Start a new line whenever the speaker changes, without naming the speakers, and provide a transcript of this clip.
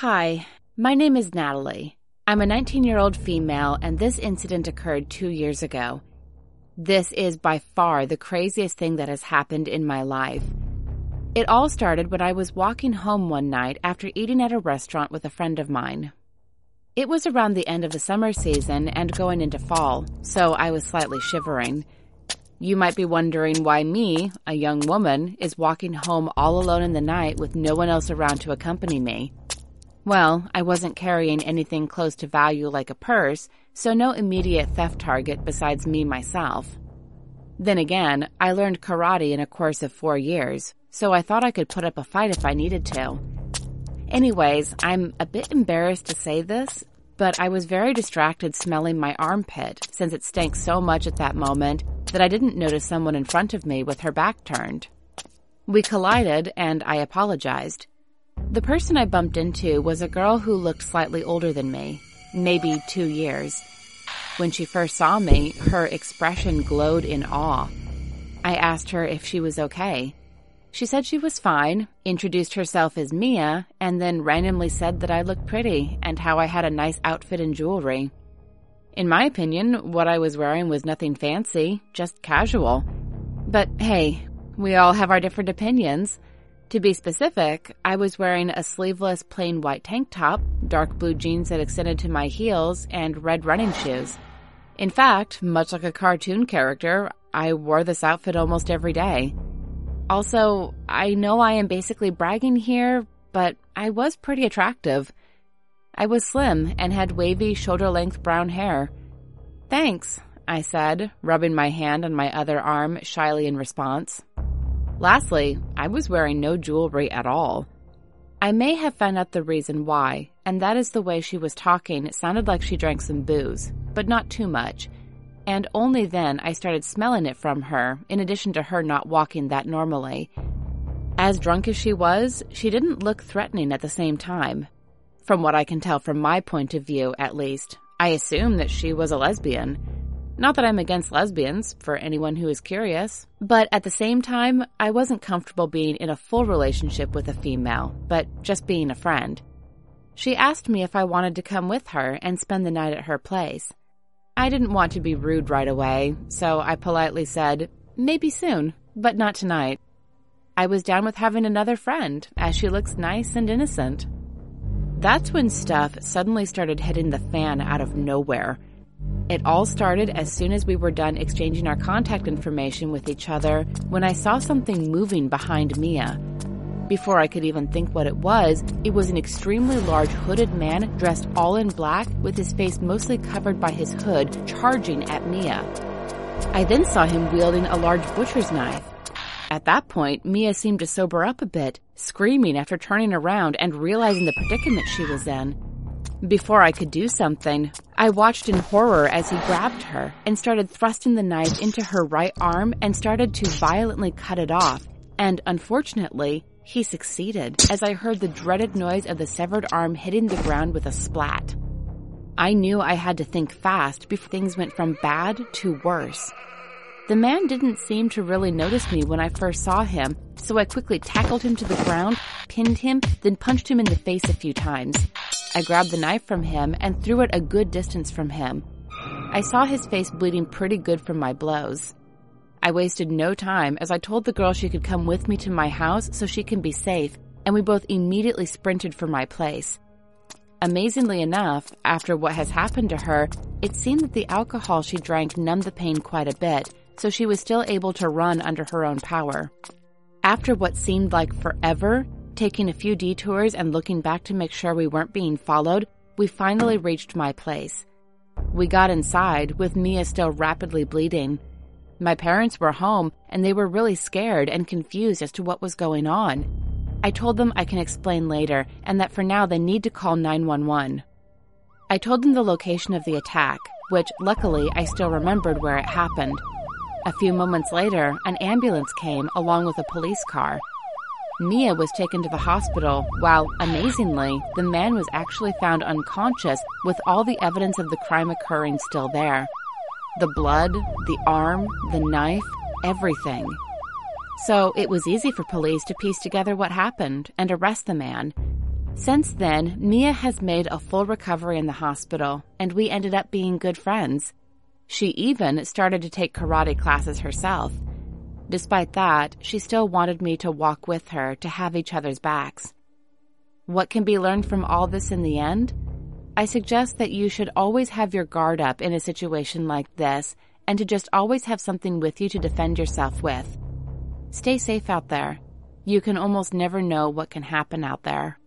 Hi, my name is Natalie. I'm a 19 year old female, and this incident occurred two years ago. This is by far the craziest thing that has happened in my life. It all started when I was walking home one night after eating at a restaurant with a friend of mine. It was around the end of the summer season and going into fall, so I was slightly shivering. You might be wondering why me, a young woman, is walking home all alone in the night with no one else around to accompany me. Well, I wasn't carrying anything close to value like a purse, so no immediate theft target besides me myself. Then again, I learned karate in a course of four years, so I thought I could put up a fight if I needed to. Anyways, I'm a bit embarrassed to say this, but I was very distracted smelling my armpit since it stank so much at that moment that I didn't notice someone in front of me with her back turned. We collided and I apologized. The person I bumped into was a girl who looked slightly older than me, maybe two years. When she first saw me, her expression glowed in awe. I asked her if she was okay. She said she was fine, introduced herself as Mia, and then randomly said that I looked pretty and how I had a nice outfit and jewelry. In my opinion, what I was wearing was nothing fancy, just casual. But hey, we all have our different opinions. To be specific, I was wearing a sleeveless plain white tank top, dark blue jeans that extended to my heels, and red running shoes. In fact, much like a cartoon character, I wore this outfit almost every day. Also, I know I am basically bragging here, but I was pretty attractive. I was slim and had wavy shoulder length brown hair. Thanks, I said, rubbing my hand on my other arm shyly in response. Lastly, I was wearing no jewelry at all. I may have found out the reason why, and that is the way she was talking. It sounded like she drank some booze, but not too much. And only then I started smelling it from her, in addition to her not walking that normally. As drunk as she was, she didn't look threatening at the same time. From what I can tell from my point of view, at least, I assume that she was a lesbian. Not that I'm against lesbians, for anyone who is curious, but at the same time, I wasn't comfortable being in a full relationship with a female, but just being a friend. She asked me if I wanted to come with her and spend the night at her place. I didn't want to be rude right away, so I politely said, maybe soon, but not tonight. I was down with having another friend, as she looks nice and innocent. That's when stuff suddenly started hitting the fan out of nowhere. It all started as soon as we were done exchanging our contact information with each other when I saw something moving behind Mia. Before I could even think what it was, it was an extremely large hooded man dressed all in black with his face mostly covered by his hood charging at Mia. I then saw him wielding a large butcher's knife. At that point, Mia seemed to sober up a bit, screaming after turning around and realizing the predicament she was in. Before I could do something, I watched in horror as he grabbed her and started thrusting the knife into her right arm and started to violently cut it off. And unfortunately, he succeeded as I heard the dreaded noise of the severed arm hitting the ground with a splat. I knew I had to think fast before things went from bad to worse. The man didn't seem to really notice me when I first saw him, so I quickly tackled him to the ground, pinned him, then punched him in the face a few times. I grabbed the knife from him and threw it a good distance from him. I saw his face bleeding pretty good from my blows. I wasted no time as I told the girl she could come with me to my house so she can be safe, and we both immediately sprinted for my place. Amazingly enough, after what has happened to her, it seemed that the alcohol she drank numbed the pain quite a bit, so she was still able to run under her own power. After what seemed like forever, Taking a few detours and looking back to make sure we weren't being followed, we finally reached my place. We got inside, with Mia still rapidly bleeding. My parents were home, and they were really scared and confused as to what was going on. I told them I can explain later, and that for now they need to call 911. I told them the location of the attack, which luckily I still remembered where it happened. A few moments later, an ambulance came along with a police car, Mia was taken to the hospital while, amazingly, the man was actually found unconscious with all the evidence of the crime occurring still there. The blood, the arm, the knife, everything. So it was easy for police to piece together what happened and arrest the man. Since then, Mia has made a full recovery in the hospital, and we ended up being good friends. She even started to take karate classes herself. Despite that, she still wanted me to walk with her to have each other's backs. What can be learned from all this in the end? I suggest that you should always have your guard up in a situation like this and to just always have something with you to defend yourself with. Stay safe out there. You can almost never know what can happen out there.